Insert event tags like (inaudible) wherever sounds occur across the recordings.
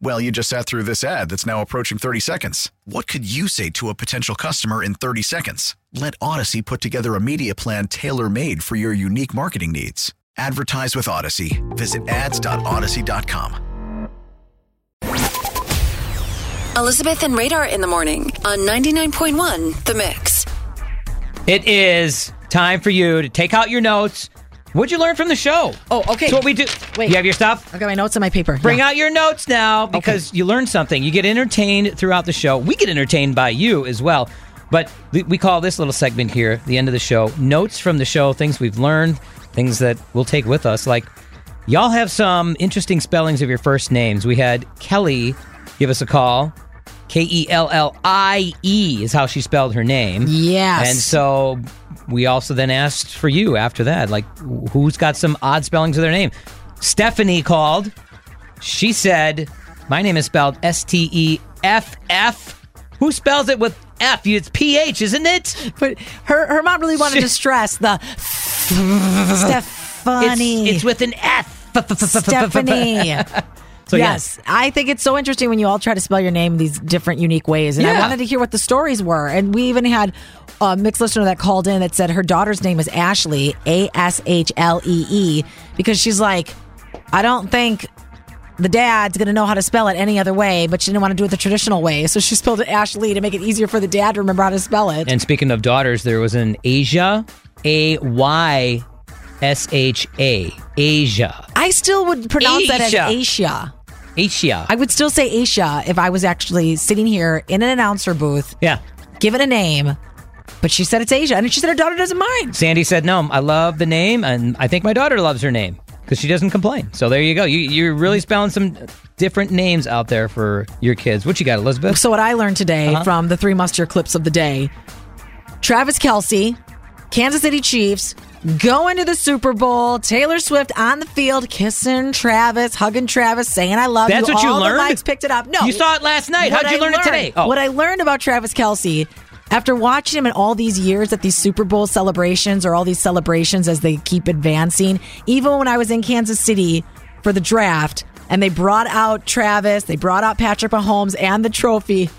Well, you just sat through this ad that's now approaching 30 seconds. What could you say to a potential customer in 30 seconds? Let Audacy put together a media plan tailor made for your unique marketing needs. Advertise with Audacy. Visit ads.audacy.com. Elizabeth and Radar in the morning on 99.1 The Mix. It is time for you to take out your notes. What'd you learn from the show? Oh, okay. So what we do. Wait. You have your stuff? I got my notes on my paper. Bring Yeah. out your notes now because you learned something. You get entertained throughout the show. We get entertained by you as well. But we call this little segment here, the end of the show, notes from the show, things we've learned, things that we'll take with us. Like, y'all have some interesting spellings of your first names. We had Kelly give us a call. K E L L I E is how she spelled her name. Yes. And so we also then asked for you after that, like who's got some odd spellings of their name? Stephanie called. She said, "My name is spelled S T E F F. Who spells it with F? It's P H, isn't it? But her her mom really wanted to stress the (laughs) Stephanie. It's, it's with an F. Stephanie. (laughs) So yes, I think it's so interesting when you all try to spell your name these different, unique ways. And I wanted to hear what the stories were. And we even had a mixed listener that called in that said her daughter's name is Ashley, A S H L E E, because she's like, I don't think the dad's going to know how to spell it any other way, but she didn't want to do it the traditional way. So she spelled it Ashley to make it easier for the dad to remember how to spell it. And speaking of daughters, there was an Asia, A Y S H A, Asia, I still would pronounce that as Asia. Asia. I would still say Asia if I was actually sitting here in an announcer booth, yeah. Give it a name. But she said it's Asia, and she said her daughter doesn't mind. Sandy said, "No, I love the name, and I think my daughter loves her name because she doesn't complain." So there you go. You, you're really spelling some different names out there for your kids. What you got, Elizabeth? So what I learned today Uh-huh. from the three muster clips of the day: Travis Kelce, Kansas City Chiefs, going to the Super Bowl. Taylor Swift on the field, kissing Travis, hugging Travis, saying "I love That's you." That's what you All learned? The lights picked it up. No, You saw it last night. How'd you I learn it learned- today? Oh. What I learned about Travis Kelce after watching him in all these years at these Super Bowl celebrations or all these celebrations as they keep advancing, even when I was in Kansas City for the draft and they brought out Travis, they brought out Patrick Mahomes and the trophy.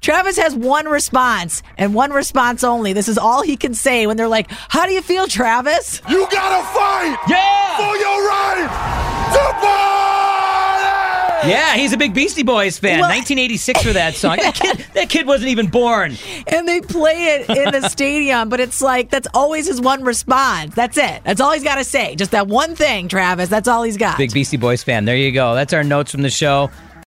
Travis has one response and one response only. This is all he can say when they're like, How do you feel, Travis? You gotta fight Yeah, for your right to party! yeah. He's a big Beastie Boys fan. Well- 1986 for that song. (laughs) That kid, that kid wasn't even born. and they play it in the stadium, but it's like that's always his one response. That's it. That's all he's got to say. Just that one thing, Travis. That's all he's got. Big Beastie Boys fan. There you go. That's our notes from the show.